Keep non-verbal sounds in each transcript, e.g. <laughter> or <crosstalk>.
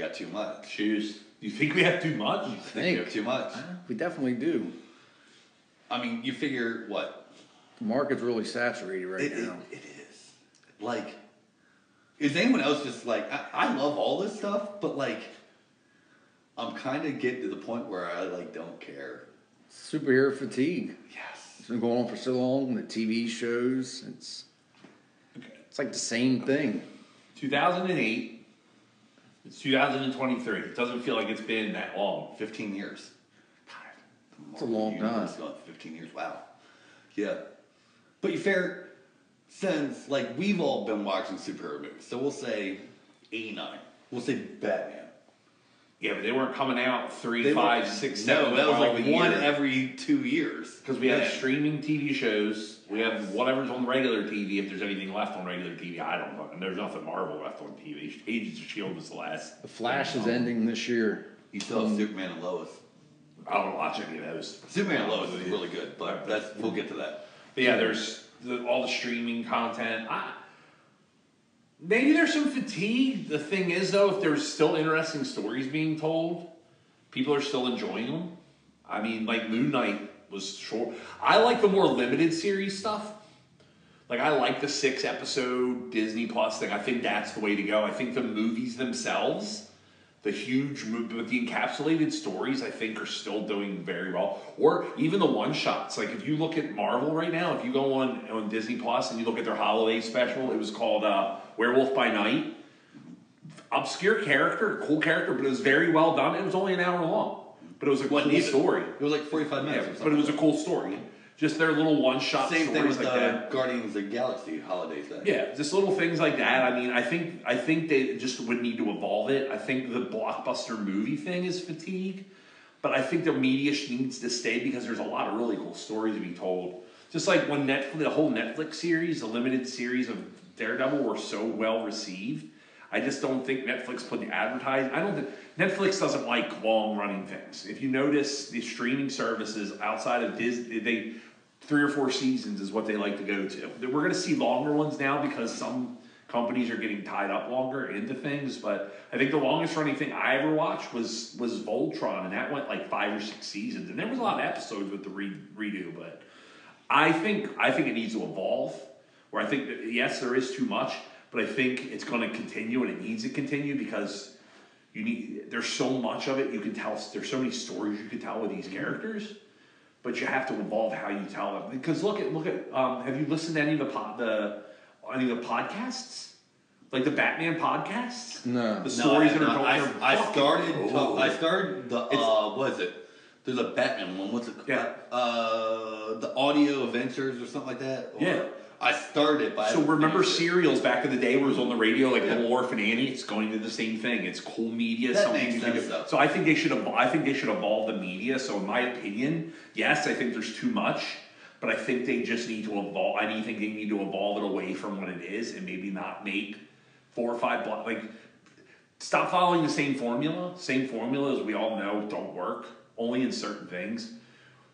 got too much. Choose. You think we have too much? I think we have too much. We definitely do. I mean, you figure what? The market's really saturated right It, it, now. it is. Like, is anyone else just like, I, I love all this stuff, but like, I'm kind of getting to the point where I like don't care. Superhero fatigue. Yes. It's been going on for so long. The TV shows. It's it's like the same thing. 2008. It's 2023. It doesn't feel like it's been that long. 15 years. God, It's a long time. Going 15 years. Wow. Yeah. But you fair, since like we've all been watching superhero movies, so we'll say 89. We'll say Batman. Yeah, but they weren't coming out three, They five, were- six, no, seven, that was 12 like a one year. every two years. Because we have Yeah. streaming TV shows, we have whatever's on regular TV. If there's anything left on regular TV, I don't know. And there's nothing Marvel left on TV. Agents of Shield was the last. The Flash is ending this year. You still have um, Superman and Lois. I don't watch any of those. Superman and Lois is really good, but that's we'll get to that. But yeah, there's the, all the streaming content. I, maybe there's some fatigue. The thing is, though, if there's still interesting stories being told, people are still enjoying them. I mean, like Moon Knight was short. I like the more limited series stuff. Like I like the six episode Disney Plus thing. I think that's the way to go. I think the movies themselves, the huge but the encapsulated stories, I think are still doing very well. Or even the one shots. Like if you look at Marvel right now, if you go on on Disney Plus and you look at their holiday special, it was called uh, Werewolf by Night. Obscure character, cool character, but it was very well done. It was only an hour long, but it was a cool Wasn't story. It was like 45 Yeah, minutes or but it was a cool story. Just their little one shot Same stories thing with like the that. Guardians of the Galaxy holiday thing. Yeah, just little things like that. I mean, I think I think they just would need to evolve it. I think the blockbuster movie thing is fatigue, but I think the media needs to stay because there's a lot of really cool stories to be told. Just like when Netflix, the whole Netflix series, the limited series of Daredevil, were so well received. I just don't think Netflix put the advertising. I don't think Netflix doesn't like long running things. If you notice, the streaming services outside of Disney, they three or four seasons is what they like to go to. We're going to see longer ones now because some companies are getting tied up longer into things. But I think the longest running thing I ever watched was was Voltron, and that went like five or six seasons. And there was a lot of episodes with the re- redo, but I think I think it needs to evolve. Where I think that, yes, there is too much, but I think it's going to continue, and it needs to continue because you need. There's so much of it you can tell. There's so many stories you can tell with these characters but you have to evolve how you tell them. Because look at look at um, have you listened to any of the pod, the any of the podcasts, like the Batman podcasts? No. the No, stories I, that are no, going. I, they're I fucking started. cool. I started the. Uh, what is it? There's a Batman one. What's it? called? Yeah. Uh, the Audio Adventures or something like that. Or- Yeah. I started by. So remember serials back in the day where it was on the radio, like Little Orphan Annie. It's going to the same thing. It's cool media. That something makes sense, though. So I think they should. Evolve, I think they should evolve the media. So in my opinion, yes, I think there's too much, but I think they just need to evolve. I think they need to evolve it away from what it is, and maybe not make four or five block like. Stop following the same formula. Same formula as we all know don't work. Only in certain things.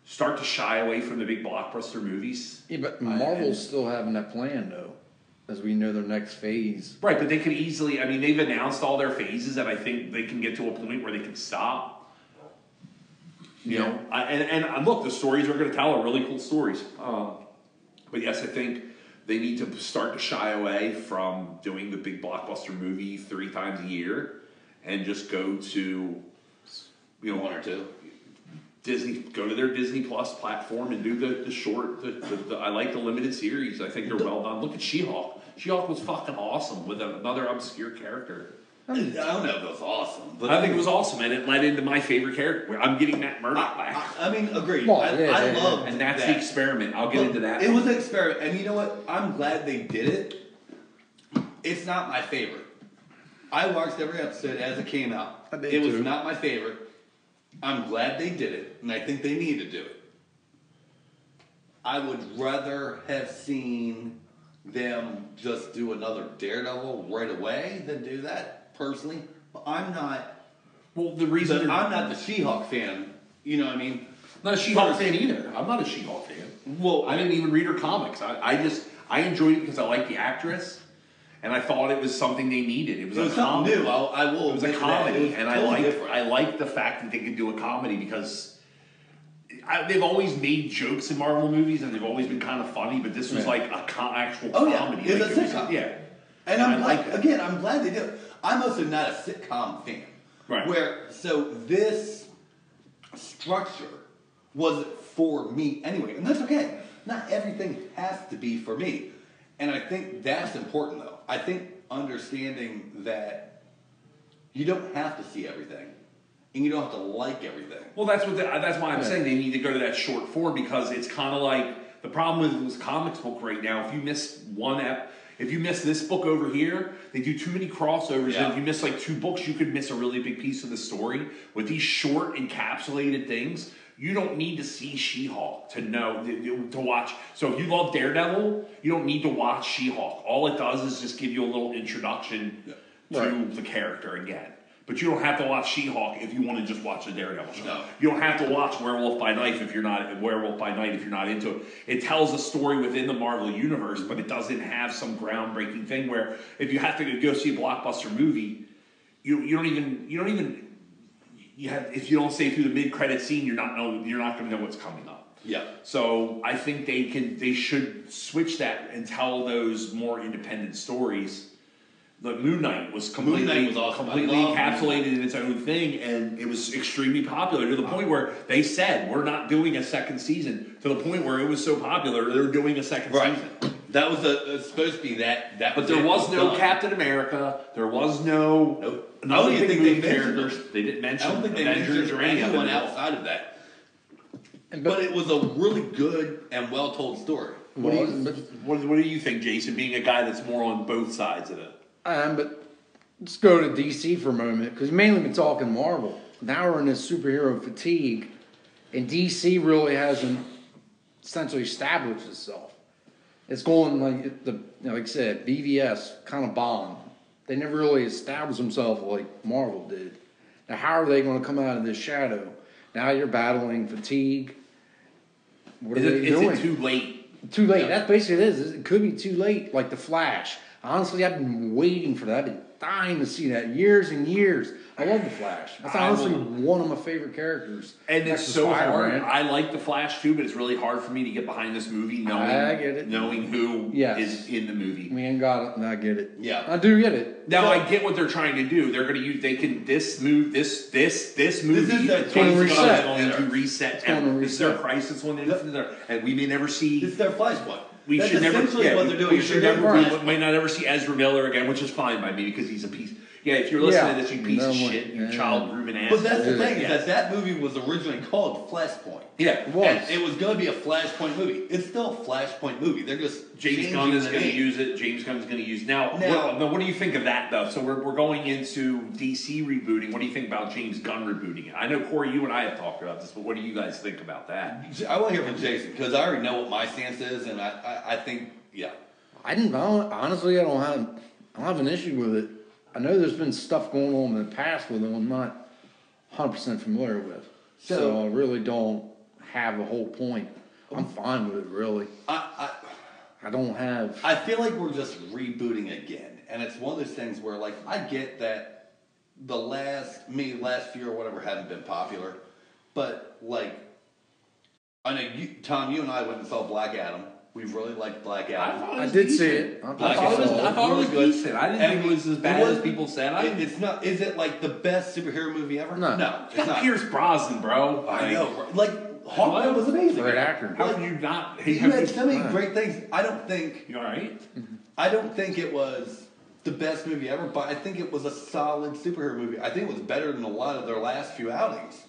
Start to shy away from the big blockbuster movies. Yeah, but Marvel's still having that plan though, as we know their next phase. Right, but they could easily. I mean, they've announced all their phases, and I think they can get to a point where they can stop. You know, I, and and uh, look, the stories we're going to tell are really cool stories. Um, but yes, I think they need to start to shy away from doing the big blockbuster movie three times a year, and just go to, you know, one or two. Disney go to their Disney Plus platform and do the, the short. The, the, the, I like the limited series. I think they're well done. Look at She Hulk. She Hulk was fucking awesome with another obscure character. I don't know if it was awesome, but I think it was awesome, and it led into my favorite character. I'm getting Matt Murdock I, back, I, I mean, agreed. Well, I, yeah, I yeah, yeah. and that's that. the experiment. I'll get But into that. It was an experiment, and you know what? I'm glad they did it. It's not my favorite. I watched every episode as it came out. I did it was too. not my favorite. I'm glad they did it, and I think they need to do it. I would rather have seen them just do another Daredevil right away than do that personally. But I'm not. well, the reason The, I'm not the She-Hulk fan. You know what I mean? not a She-Hulk fan either. I'm not a She-Hulk fan. Well, I didn't even read her comics. I, I just I enjoyed it because I like the actress, and I thought it was something they needed. It was, It was a comedy. new. I'll, I will. It was a comedy, was and I totally like different. I like the fact that they could do a comedy because I, they've always made jokes in Marvel movies, and they've always been kind of funny. But this was Yeah. like a co- actual Oh, yeah. comedy. It's like, a it was- sitcom. yeah, And And I'm like, like again, I'm glad they did. I'm also not a sitcom fan. Right. Where so this structure was for me anyway, and that's okay. Not everything has to be for me, and I think that's important though. I think understanding that you don't have to see everything, and you don't have to like everything. Well, that's what the, uh, that's why I'm Yeah. saying they need to go to that short form because it's kind of like the problem with this comics book right now. If you miss one app, if you miss this book over here, they do too many crossovers. Yeah. And if you miss like two books, you could miss a really big piece of the story. With these short encapsulated things, you don't need to see She-Hulk to know to watch. So if you love Daredevil, you don't need to watch She-Hulk. All it does is just give you a little introduction to Right. the character again. But you don't have to watch She-Hulk if you want to just watch the Daredevil show. No. You don't have to watch Werewolf by Night if you're not Werewolf by Night if you're not into it. It tells a story within the Marvel universe, but it doesn't have some groundbreaking thing where if you have to go see a blockbuster movie, you you don't even you don't even you have if you don't say through the mid credit scene, you're not know you're not going to know what's coming up. Yeah. So I think they can they should switch that and tell those more independent stories. The Moon Knight was completely Knight was awesome. Completely encapsulated in its own thing, and it was extremely popular to the point where they said we're not doing a second season. To the point where it was so popular, they're doing a second Right. season. That was a, it's supposed to be that. That. But there it. was no done. Captain America. There was no Nope. I don't of the even big think they mentioned characters. They didn't mention I mention don't think they Avengers mentioned or any anyone it. outside of that. And But it was a really good and well told story. What do, you, but, what, what do you think, Jason? Being a guy that's more on both sides of it. um, but let's go to DC for a moment because mainly been talking Marvel. Now we're in this superhero fatigue, and DC really hasn't essentially established itself. It's going like the you know, like I said, BVS kind of bombed. They never really established themselves like Marvel did. Now, how are they going to come out of this shadow? Now you're battling fatigue. What Is are it, they is doing? it too late? Too late. That's basically it is. It could be too late, like the Flash. Honestly, I've been waiting for that. I've been dying to see that years and years. I love the Flash. That's I honestly will- one of my favorite characters. And it's so hard. Spider-Man. I like the Flash too, but it's really hard for me to get behind this movie knowing I get it. knowing who Yes. is in the movie. We ain't got it, and I get it. Yeah. I do get it. Now So- I get what they're trying to do. They're going to use. They can this move this this this movie. is their James gonna reset. is going to reset. gonna everything. This is their crisis one, and we may never see. It's their flashpoint. We That's should never. essentially Yeah, what they're doing. we It's should their never. We might not ever see Ezra Miller again, which is fine by me because he's a piece. Yeah, if you're listening Yeah. to this, you piece of No, shit, you yeah. child grooming ass. But that's the thing, is that that movie was originally called Flashpoint. yeah. It was. And it was going to be a Flashpoint movie. It's still a Flashpoint movie. They're just James changing Gunn is the going to name. use it. James Gunn is going to use now. Now- what, now, what do you think of that though? So we're, we're going into DC rebooting. What do you think about James Gunn rebooting it? I know Corey, you and I have talked about this, but what do you guys think about that? I want to hear from Jason because I already know what my stance is, and I, I, I think, yeah. I didn't. I don't, honestly, I don't have. I don't have an issue with it. I know there's been stuff going on in the past with them. I'm not 100 percent familiar with, so, So- I really don't have a whole point. I'm fine with it, really. I, I don't have. I, I feel like we're just rebooting again, and it's one of those things where, like, I get that the last, me, last few or whatever haven't been popular, but, like, I know you, Tom, you and I went and saw Black Adam. We really liked Black Adam. I did see it. I, I thought it was, I thought it was Really good. decent. I didn't And think it was as bad as wasn't- people said. I, It- it's not. Is it like the best superhero movie ever? No. no, it's it's not. Pierce Brosnan, bro. I Like, know. Like Hawkman was amazing. Great actor. How Like, can you not? you have had so many Right. great things. I don't think. You all right? I don't think it was the best movie ever, but I think it was a solid superhero movie. I think it was better than a lot of their last few outings.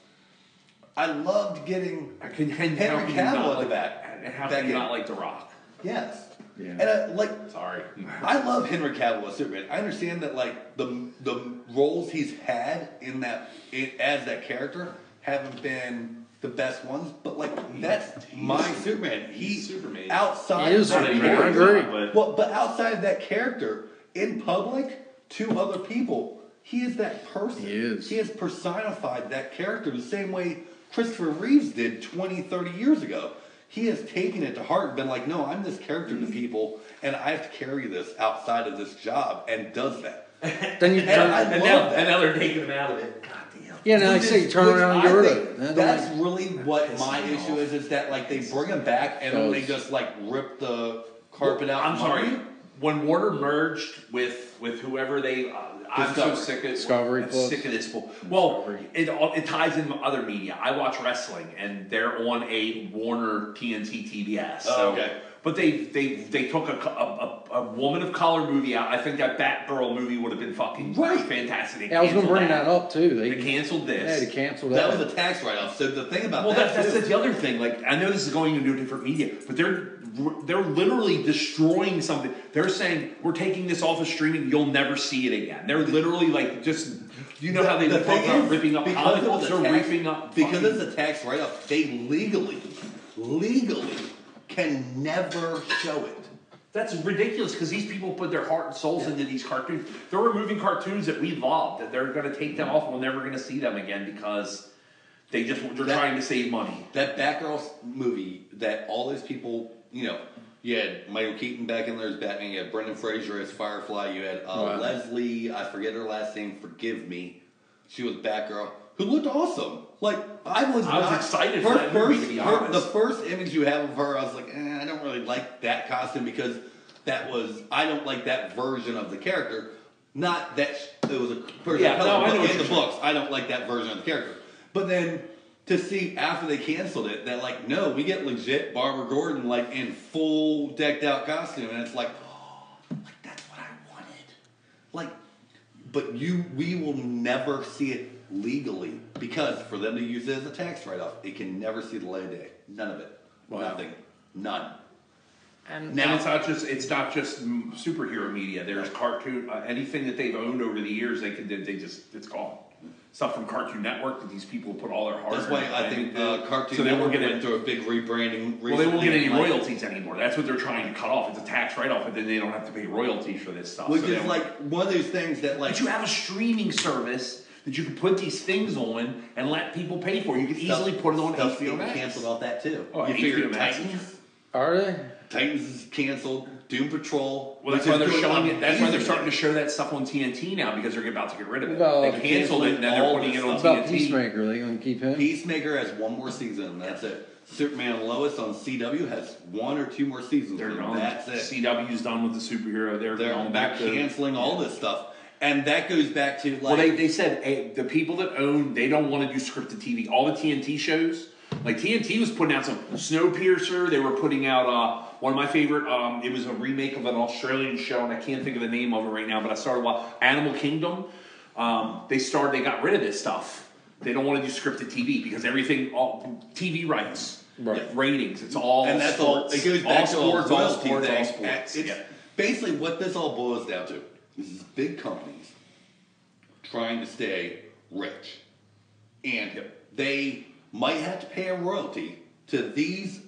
I loved getting I can, and Henry how can you Cavill not at the back- And how back can you not like The Rock? yes, Yeah. and I, like Sorry. I love Henry Cavill as Superman. I understand that like the the roles he's had in that in, as that character haven't been the best ones, but like that's my Superman. He he's Superman. outside He is of that Superman, I character- agree. But Well, but outside of that character in public to other people, he is that person. He is. He has personified that character the same way Christopher Reeves did 20, 30 years ago. He has taken it to heart and been like, no, I'm this character to people, and I have to carry this outside of this job, and does that. <laughs> <laughs> Then you And turn. I and, love now, that. and now they're taking him out of it. God damn. yeah, now like I say, you turn around and I get rid of it. That's like- really what my issue off. is. Is that like they bring him back and then they just like rip the carpet out. I'm sorry. under? When Warner merged with with whoever they, uh, I'm so Discovery. sick of Discovery I'm Plus. sick of this. bull- Well, Discovery. it all- it ties in other media. I watch wrestling, and they're on a Warner TNT TBS. Oh, So, okay. But they they they took a, a, a, a woman of color movie out. I think that Batgirl movie would have been fucking Right. fantastic. Yeah, I was gonna bring that up too. They, They canceled yeah, this. they canceled That that. was a tax write-off. So the thing about Well, that, that, that's too- the other thing. Like, I know this is going into a different media, but they're they're literally destroying something. They're saying we're taking this off of streaming. You'll never see it again. They're literally like just. You know how they The talk thing about is, ripping up because comic books? a They're tax- ripping up because fucking- it's a tax write-off. They legally, legally can never show it. That's ridiculous because these people put their heart and souls into these cartoons. They're removing cartoons that we love. That they're going to take them off. and We're never going to see them again because they just they're That- trying to save money. That Batgirl movie that all those people, you know, you had Michael Keaton back in there as Batman, you had Brendan Fraser as Firefly, you had uh, Wow. Leslie, I forget her last name, forgive me. She was Batgirl, who looked awesome. Like I was, I was excited for that movie, to be her- the first image you have of her, I was like, eh, I don't really like that costume because that was I don't like that version of the character. Not that sh- it was a person Yeah, color, no, I know in the saying. books, I don't like that version of the character. But then to see after they canceled it that like no, we get legit Barbara Gordon like in full decked out costume, and it's like, oh, <gasps> like that's what I wanted. Like, but you, we will never see it legally because for them to use it as a tax write off, it can never see the light of day. None of it. Wow. Nothing. None. and Now- and it's not just it's not just superhero media. There's cartoon uh, anything that they've owned over the years. They can they just it's gone. Stuff from Cartoon Network that these people put all their heart. That's why I time think into. uh, Cartoon So they won't Network get went any. through a big rebranding. Well, they won't get any like- royalties anymore. That's what they're trying to cut off. It's a tax write-off, and then they don't have to pay royalties for this stuff. Which So they is don't- like one of those things that like But you have a streaming service that you can put these things on and let people pay for. You can stuff- easily put it on stuff's HBO getting Max. canceled off that too. Oh, you HBO figure Max. Titans, are they? Titans is canceled. Doom Patrol. Well, that's why they're showing it. That's why they're starting to show that stuff on TNT now because they're about to get rid of it. Well, they they're canceled it, and then they're putting it on about TNT. Peacemaker? They gonna keep him? Peacemaker has one more season, that's it. Superman Lois on CW has one or two more seasons. They're gone. That's it. CW's done with the superhero. They're, They're going back they're to canceling all this stuff, and that goes back to like Well, they, they said eh, the people that own they don't want to do scripted TV. All the TNT shows, like TNT was putting out some Snowpiercer. They were putting out uh, one of my favorite. Um, it was a remake of an Australian show, and I can't think of the name of it right now. But I started watching Animal Kingdom. Um, they started. They got rid of this stuff. They don't want to do scripted TV because everything, all TV rights, Right. ratings. It's all and that's all. It goes back all to sports, a all royalty sports, all sports. It's Yeah. basically what this all boils down to. This is big companies trying to stay rich, and they might have to pay a royalty to these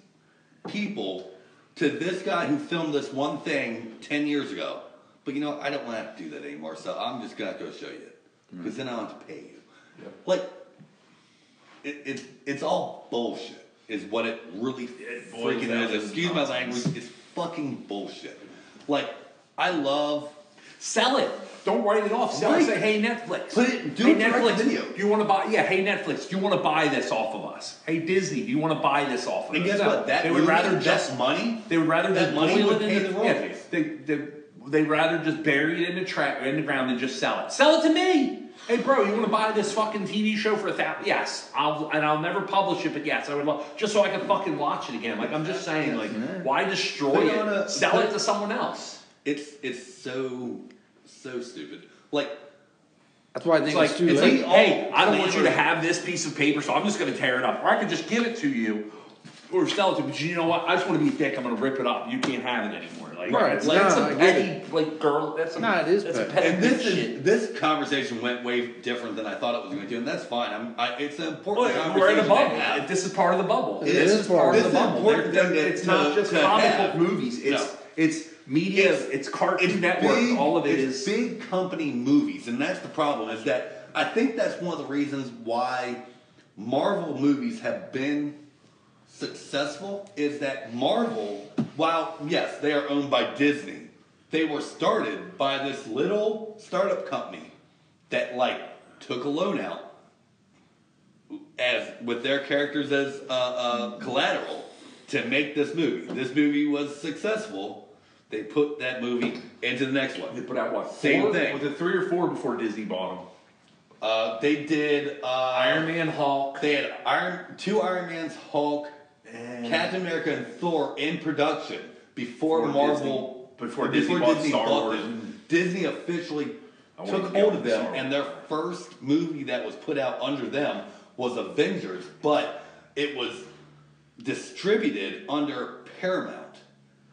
people, to this guy who filmed this one thing ten years ago. But you know, I don't want to have to do that anymore, so I'm just gonna go show you hmm. it because then I don't have to pay you. Like it, it, it's all bullshit, is what it really It freaking is. to Excuse my language, it's fucking bullshit. Like, I love. Sell it. Don't write it off. Sell Right. it. Say, hey Netflix. Put it- do hey it Netflix. video. Do you want to buy? Yeah. Hey Netflix. Do you want to buy this off of us? Hey Disney. Do you want to buy this off of And us? guess No. what? That they would rather just money. They would rather that just money boil would pay in the the, yeah, royalties. they, they, they'd rather just bury it in the tra- in the ground than just sell it. Sell it to me. Hey, bro, you want to buy this fucking TV show for a thousand? Yes, I'll and I'll never publish it, but yes, I would love just so I can fucking watch it again. Like I'm just saying, like why destroy it? a- Sell put- it to someone else. It's it's so so stupid. Like That's why I think It's like, it's too it's late. like, hey, I don't want you to have this piece of paper, so I'm just going to tear it up. Or I could just give it to you or sell it to you. But you know what? I just want to be a dick. I'm going to rip it up. You can't have it anymore. Like, Right, That's, no, that's I a get petty, like, girl. That's a, Nah, it is that's a petty. petty and this shit. is this conversation went way different than I thought it was going to, and that's fine. I'm I, it's an important Well, conversation. we're in a to bubble. have. This is part of the bubble. It this is is part part of of the the- bubble. This is They're- important they're- thing it's to- not just to comic have. book movies. It's No. it's media. It's- It's, Cartoon It's Network. big- all of it it's is. big company movies, and that's the problem. Is that I think that's one of the reasons why Marvel movies have been successful is that Marvel, while yes, they are owned by Disney, they were started by this little startup company that like took a loan out as with their characters as uh, uh, collateral to make this movie. This movie was successful. They put that movie into the next one. They put out what? Same four? thing. Was it three or four before Disney bought them? Uh, they did uh, Iron Man, Hulk, They had Iron two Iron Man's, Hulk, and Captain America, and Thor in production before, Before Marvel Disney- before Disney bought Star bought Wars. them. Disney officially I took hold of them, and their first movie that was put out under them was Avengers, but it was distributed under Paramount.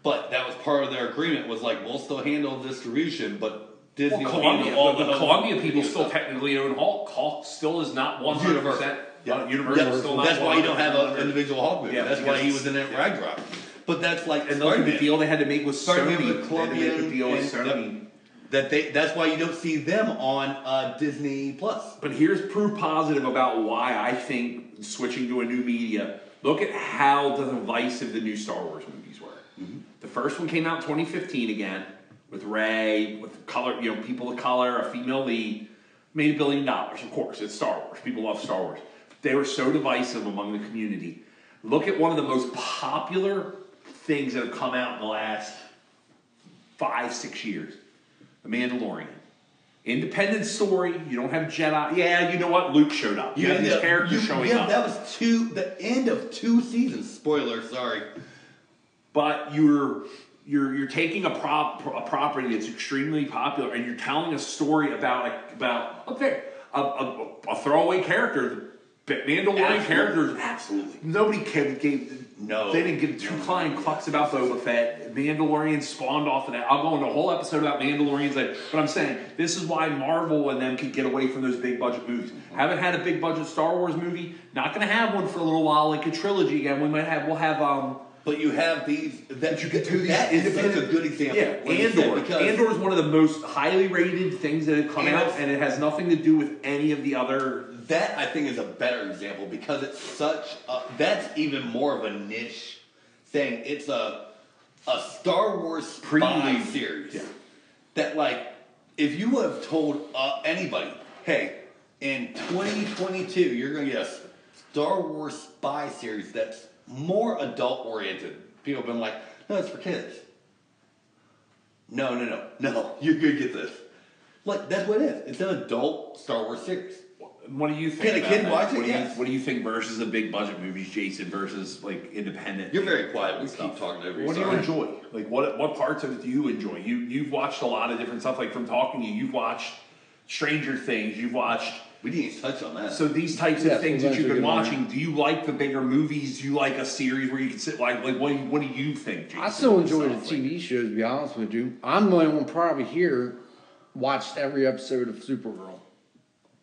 But that was part of their agreement. Was like we'll still handle distribution, but Disney Well, Columbia, all the, the Columbia people still stuff. technically own Hulk. Hulk still is not one hundred Universal. percent. Yeah. Universal Yeah, still not. That's why you don't have an individual Hulk movie. Yeah, that's why he was in that it's- Ragnarok. But that's like And look at the deal they had to make with Sony. with They had to Columbia deal with Sony. That they that's why you don't see them on uh, Disney Plus. But here's proof positive about why I think switching to a new media. Look at how divisive the new Star Wars movies were. Mm-hmm. The first one came out in 2015 again with Rey, with color, you know, people of color, a female lead, made a billion dollars. Of course, it's Star Wars. People love Star Wars. They were so divisive among the community. Look at one of the most popular things that have come out in the last five, six years. The Mandalorian. Independent story. You don't have Jedi. Yeah, you know what? Luke showed up. You, have these end up- characters you- showing yeah, up. That was two the end of two seasons. Spoiler, sorry. But you're you're you're taking a prop a property that's extremely popular and you're telling a story about like about okay a, a, a throwaway character. The Mandalorian Absolutely. characters Absolutely. Nobody gave, gave No. They didn't give two flying clucks about Boba Fett. Mandalorian spawned off of that. I'll go into a whole episode about Mandalorians later. But I'm saying this is why Marvel and them could get away from those big budget movies. Haven't had a big budget Star Wars movie. Not going to have one for a little while, like a trilogy again. We might have. We'll have. um But you have these that you could do these that is such a good example. Yeah, like you said, Andor. because Andor is one of the most highly rated things that have come out, and it has nothing to do with any of the other. that I think is a better example because it's such a, that's even more of a niche thing. It's a a Star Wars spy series Yeah. that like if you have told uh, anybody, hey, in 2022 you're gonna get a Star Wars spy series that's more adult oriented, people have been like, no, it's for kids. No, no, no, no, <laughs> you're gonna get this. Like that's what it is. It's an adult Star Wars series. What do you think? Can a about kid that? watch it? What do, you, Yes. what do you think versus the big budget movies, Jason, versus like independent? You're very quiet. We keep talking over you. What do you sorry. enjoy? Like what what parts of it do you enjoy? You you've watched a lot of different stuff. Like from talking to you, you've watched Stranger Things. You've watched. We didn't even touch on that. So these types Yes, of things that you've been watching, do you like the bigger movies? Do you like a series where you can sit like like what do you, what do you think? Jason? I still enjoy the yourself? Like, TV shows. To be honest with you, I'm the only one probably here watched every episode of Supergirl.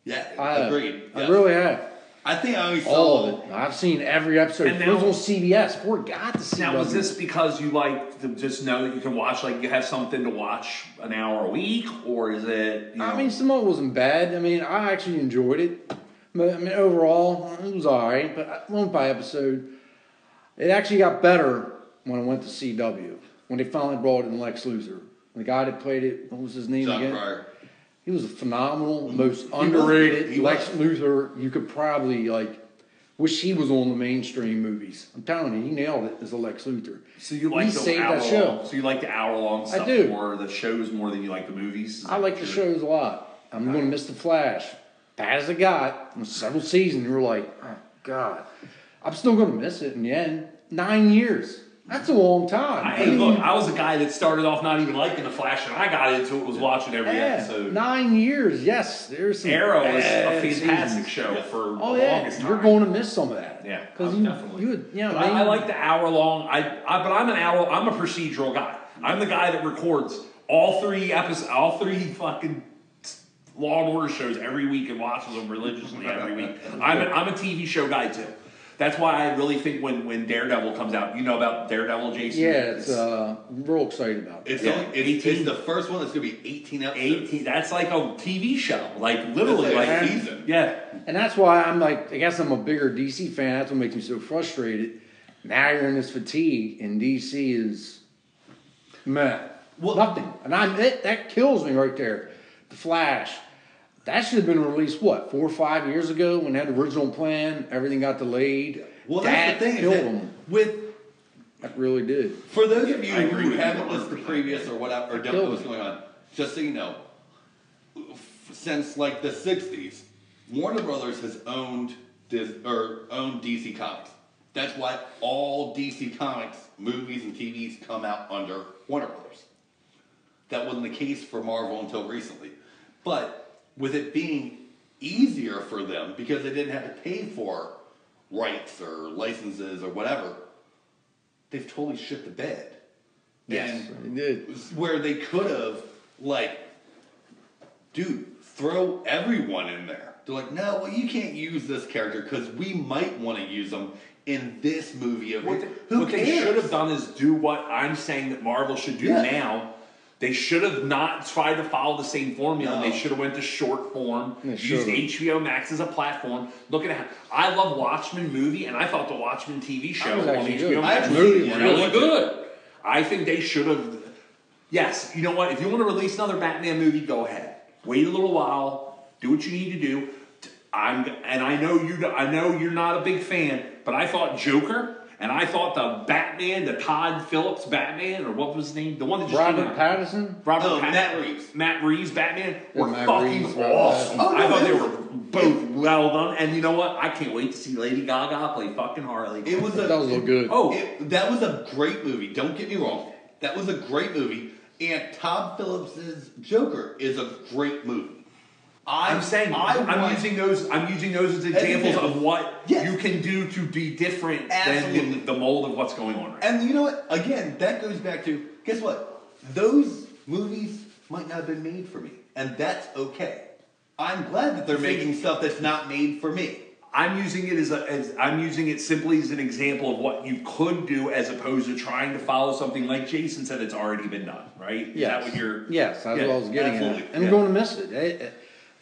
yeah, I have. agreed. I really have. I think I only saw All of it. I've seen every episode. And it was now- on CBS. Poor God to see. Now, was this because you like to just know that you can watch, like you have something to watch an hour a week, or is it? You know, I mean, some of it wasn't bad. I mean, I actually enjoyed it. But I mean, overall, it was all right. But uh, one by episode, it actually got better when I went to CW when they finally brought in Lex Luthor. The guy that played it, what was his name Jon again? Cryer. He was a phenomenal, most was underrated good. He Lex was. Luthor. You could probably like wish he was on the mainstream movies. I'm telling you, he nailed it as a Lex Luthor. so you like he the hour that show. long. So you like the hour long stuff I do. more, the shows more than you like the movies. I like the shows a lot. I'm going to miss the Flash. Bad as it got, several seasons, you were like, oh God, I'm still going to miss it in the end. Nine years. That's a long time. I, hey, look, I was a guy that started off not even liking the Flash, and I got into it. Was watching every yeah, episode. nine years. Yes, there's some. Arrow was a fantastic seasons. show for Oh the yeah, longest time. you're going to miss some of that. Yeah, because you, definitely. you would, you know, But I, I like the hour long. I, I but I'm an hour. I'm a procedural guy. I'm the guy that records all three episodes, all three fucking Law and Order shows every week and watches them religiously every week. I'm a, I'm a TV show guy too. That's why I really think when when Daredevil comes out, you know about Daredevil, Jason. Yeah, it's uh, I'm real excited about it. It's Yeah, only it's, it's the first one that's gonna be 18 episodes. 18 that's like a TV show. Like literally like like a season. Yeah. And that's why I'm like, I guess I'm a bigger DC fan. That's what makes me so frustrated. Now you're in this fatigue, and DC is meh, Well- nothing. And I'm it, that kills me right there. The Flash, that should have been released what four or five years ago when they had the original plan. Everything got delayed. Well, that that's the thing killed that them. with That really did. For those of you who haven't listened to previous or whatever, or don't know what's going on, just so you know, since like the '60s, Warner Brothers has owned this or owned DC Comics. That's why all DC Comics movies and TVs come out under Warner Brothers. That wasn't the case for Marvel until recently, but with it being easier for them because they didn't have to pay for rights or licenses or whatever, they've totally shit the bed. Yes, And they did. where they could have, like, dude, throw everyone in there. They're like, no, well, you can't use this character because we might want to use them in this movie. Of What, they, who what they should have done is do what I'm saying that Marvel should do Yeah. now. They should have not tried to follow the same formula. No. They should have went to short form. They Used. HBO Max as a platform. Look at how I love Watchmen movie, and I thought the Watchmen TV show was on HBO good. Max was I really good. I think they should have. Yes, you know what? If you want to release another Batman movie, go ahead. Wait a little while. Do what you need to do. I'm and I know you. I know you're not a big fan, but I thought Joker and I thought the Batman, the Todd Phillips Batman, or what was his name, the one that just came Robert out. Pattinson. Robert Oh, Pat- Matt Reeves. Matt Reeves Batman were Matt fucking Reeves, awesome. Pattinson. Oh, I thought they were both well done. And you know what? I can't wait to see Lady Gaga play fucking Harley. It was a, That was look good. oh, It, that was a great movie. Don't get me wrong. That was a great movie. And Todd Phillips's Joker is a great movie. I, I'm saying I I'm want- using those. I'm using those as examples examples. of what Yes. you can do to be different Absolutely. than the, the mold of what's going on right. And you know what? Again, that goes back to guess what? Those movies might not have been made for me, and that's okay. I'm glad that they're making stuff that's not made for me. I'm using it as, a, as I'm using it simply as an example of what you could do as opposed to trying to follow something like Jason said it's already been done, right? Is that what you're? Yes, that's Yeah, what I was getting absolutely. at. And Yeah. I'm going to miss it. Eh, eh.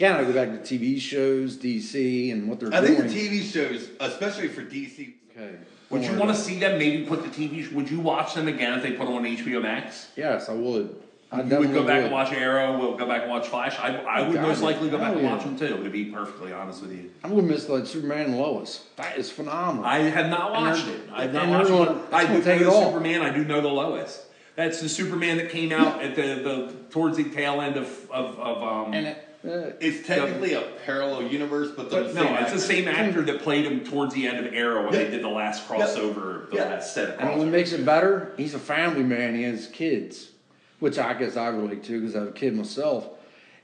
Again, I go back to TV shows, DC, and what they're doing. I doing. think the TV shows, especially for DC, Okay. Would you want to see them maybe put the TV? sh- Would you watch them again if they put them on HBO Max? Yes, I would. I You would go back would. and watch Arrow. We'll go back and watch Flash. I, I would God, most likely go back hell and yeah. watch them too. To be perfectly honest with you, I'm going to miss like Superman and Lois. That is phenomenal. I have not watched they're- it. I have not watched gonna- it. I do take know it the all. Superman. I do know the Lois. That's the Superman that came out at the, the towards the tail end of of, of um. and it, uh, it's technically a parallel universe, but but no, same it's the same actor that played him towards the end of Arrow when Yeah. they did the last Yeah. crossover, the Yeah. last set of and what makes it better, he's a family man. He has kids, which I guess I relate to because I have a kid myself.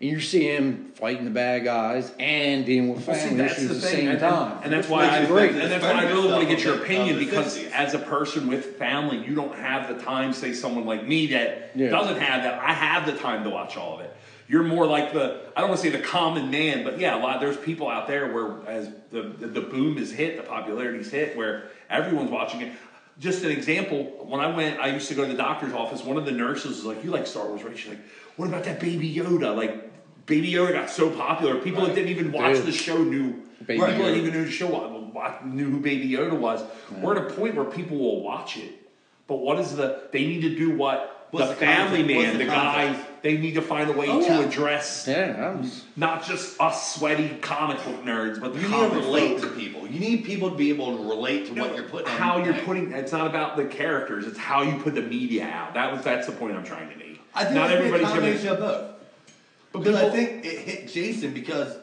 And you see him fighting the bad guys and dealing with Well, see, family issues the at the thing, same and, time. and that's why I it great. and that's why I really want to get your opinion because 60s. as a person with family, you don't have the time. Say someone like me that Yeah. doesn't have that. I have the time to watch all of it. You're more like the I don't want to say the common man, but yeah, a lot. There's people out there where as the the, boom is hit, the popularity's hit, where everyone's watching it. Just an example, when I went, I used to go to the doctor's office. One of the nurses was like, "You like Star Wars, right?" She's like, "What about that Baby Yoda?" Like, Baby Yoda got so popular, people that didn't even watch Dude. the show knew. Baby people that Yoda. even knew the show knew who Baby Yoda was. We're at a point where people will watch it, but what is the? They need to do what What's the, the family concept? Man, the the, guy. Concept? They need to find a way Oh, to yeah. address yeah, was, not just us sweaty comic book nerds, but the You need to relate folk. to people. You need people to be able to relate to what you're putting. on how you're putting. It's not about the characters. It's how you put the media out. That was that's the point I'm trying to make. I think not it's everybody's a gonna. of both. Because I think it hit Jason because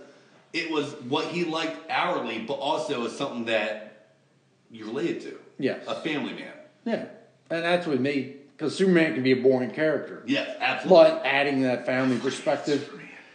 it was what he liked hourly, but also was something that you related to. Yes. A family man. yeah. And that's what made, because Superman can be a boring character. Yes, absolutely. But adding that family perspective,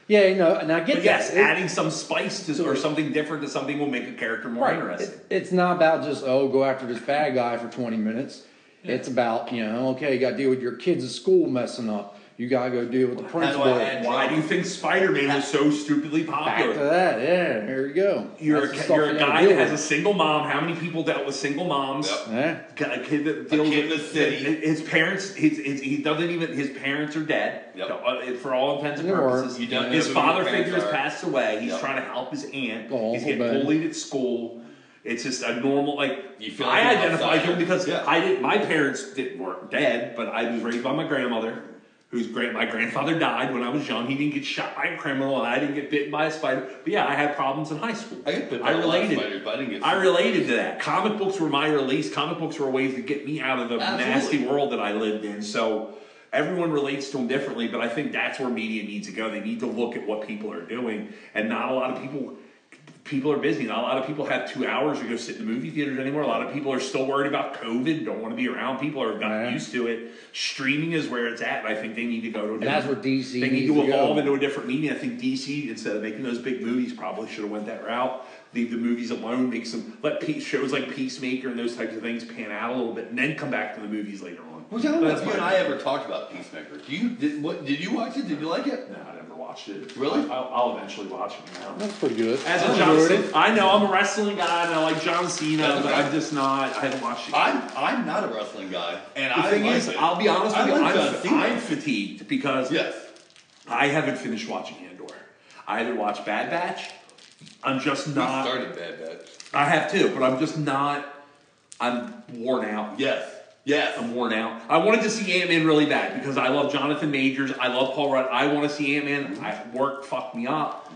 yeah, you know, and I get But yes, that. It- adding some spice to or something different to something will make a character more Right. interesting. It- it's not about just oh go after this bad guy for twenty minutes. It's about you know okay you got to deal with your kids at school messing up. You gotta go deal with the How do principal. I Why do you think Spider Man was so stupidly popular? Back to that, yeah. Here you go. You're That's a, you're a guy that has a single mom. How many people dealt with single moms? Yep. Yeah. Got a kid that deals kid in the city. His parents, his, his, he doesn't even. His parents are dead. Yep. Uh, For all intents and purposes, You don't his father figure has passed away. He's Yep. trying to help his aunt. Oh, He's getting bad. bullied at school. It's just a normal like. You feel I like an identify him because Yeah. I didn't. My parents didn't weren't dead, but I was raised by my grandmother. Whose grand my grandfather died when I was young. He didn't get shot by a criminal, and I didn't get bitten by a spider. But yeah, I had problems in high school. I get bit by I a lot of related. spiders, but I didn't get I related to that. Comic books were my release. Comic books were ways to get me out of the Absolutely. nasty world that I lived in. So everyone relates to them differently, but I think that's where media needs to go. They need to look at what people are doing, and not a lot of people. People are busy. Not a lot of people have two hours to go sit in the movie theaters anymore. A lot of people are still worried about COVID. Don't want to be around people or have gotten Yeah. used to it. Streaming is where it's at, and I think they need to go to. A And that's different- where DC They need to to evolve go. into a different medium. I think DC, instead of making those big movies, probably should have went that route. Leave the movies alone. Make some let pe- shows like Peacemaker and those types of things pan out a little bit, and then come back to the movies later on. Well, I don't That's if you and I ever talked about Peacemaker. Do you? Did what? Did you watch it? Did you like it? No, I never watched it. Really? I'll, I'll eventually watch it now. That's pretty good. As I a John Cena. I know I'm a wrestling guy and I like John Cena, That's but okay. I'm just not. I haven't watched it. I'm I'm not a wrestling guy, and the I thing like is, it. I'll be honest I with you, like John I'm, Cena. I'm fatigued because yes. I haven't finished watching Andor. I haven't watched Bad Batch. I'm just We not. started Bad Batch. I have too, but I'm just not. I'm worn out. Yes. Yes. I'm worn out. I wanted to see Ant Man really bad because I love Jonathan Majors. I love Paul Rudd. I want to see Ant Man. I work fucked me up.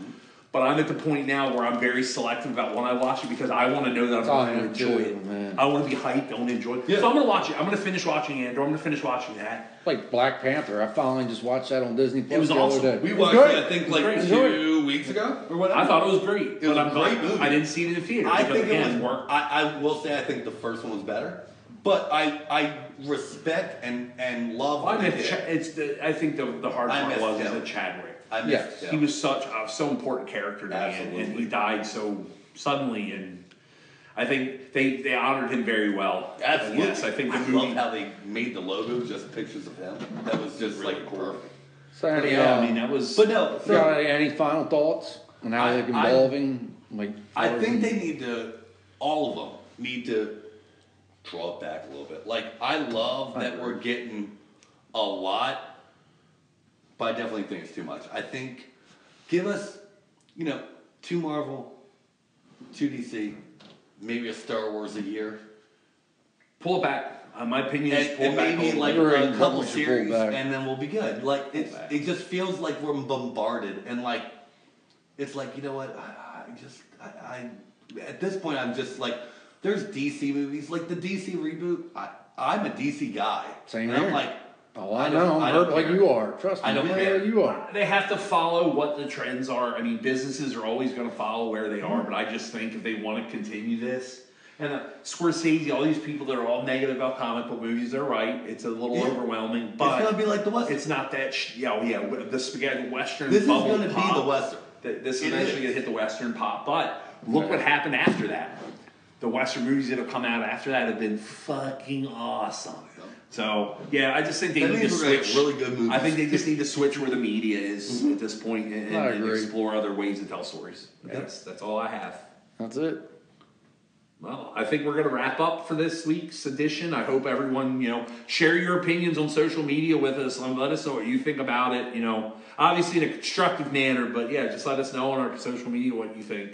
But I'm at the point now where I'm very selective about when I watch it because I want to know that I'm Oh, going to enjoy too, it. man. I want to be hyped. I want to enjoy it. Yeah. So I'm going to watch it. I'm going to finish watching Andor. I'm going to finish watching that. Like Black Panther. I finally just watched that on Disney Plus It was the awesome. other day. We watched great. it. I think like two weeks ago or whatever. I thought it was great. It was but a I'm great glad- movie. I didn't see it in the theater. I think it again, was. work. I, I will say I think the first one was better, but I I respect and and love Well, what I, they mean, did. Ch- it's the, I think the, the hard I part missed was is him. that Chadwick. I missed Yes. him. He was such a so important character to me, and, and he died so suddenly. And I think they, they honored him very well. Absolutely. Yes, I think the I movie. love how they made the logo just pictures of him. That was just Really like cool. perfect. So any, yeah, I um, mean that was. But no, you got any final thoughts on how I- they're I- evolving? Like, I think as- they need to, all of them need to draw it back a little bit. Like I love that we're getting a lot, but I definitely think it's too much. I think give us, you know, two Marvel, two DC, maybe a Star Wars a year, pull it back. Uh, my opinion is pull and it back. maybe like little bit. Agreed. a couple We should pull series, and then we'll be good. Like it, it just feels like we're bombarded, and like it's like you know what? I, I just I, I at this point I'm just like there's DC movies like the DC reboot. I I'm a DC guy. Same and I'm here. like Oh, I, I know. I I'm hurt like you are. Trust me. I don't care. You are. They have to follow what the trends are. I mean, businesses are always going to follow where they are, but I just think if they want to continue this, and uh, Scorsese, all these people that are all negative about comic book movies, they're right. It's a little Yeah. overwhelming, but it's gonna be like the West. It's not that, sh- yeah, oh, yeah, the spaghetti western. this is bubble gonna pop, be the Western. th- This is eventually gonna hit the western pop, but look what happened after that. The western movies that have come out after that have been fucking awesome. So yeah, I just think they That need to means we're gonna get switch. really good movies. I think they just need to switch where the media is mm-hmm. at this point and, and, and explore other ways to tell stories. Okay. That's that's all I have. That's it. Well, I think we're going to wrap up for this week's edition. I hope everyone, you know, share your opinions on social media with us and let us know what you think about it. You know, obviously in a constructive manner, but yeah, just let us know on our social media what you think.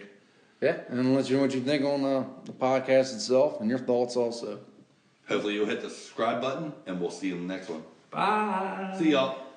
Yeah, and let you know what you think on uh, the podcast itself and your thoughts also. Hopefully you'll hit the subscribe button, and we'll see you in the next one. Bye. See y'all.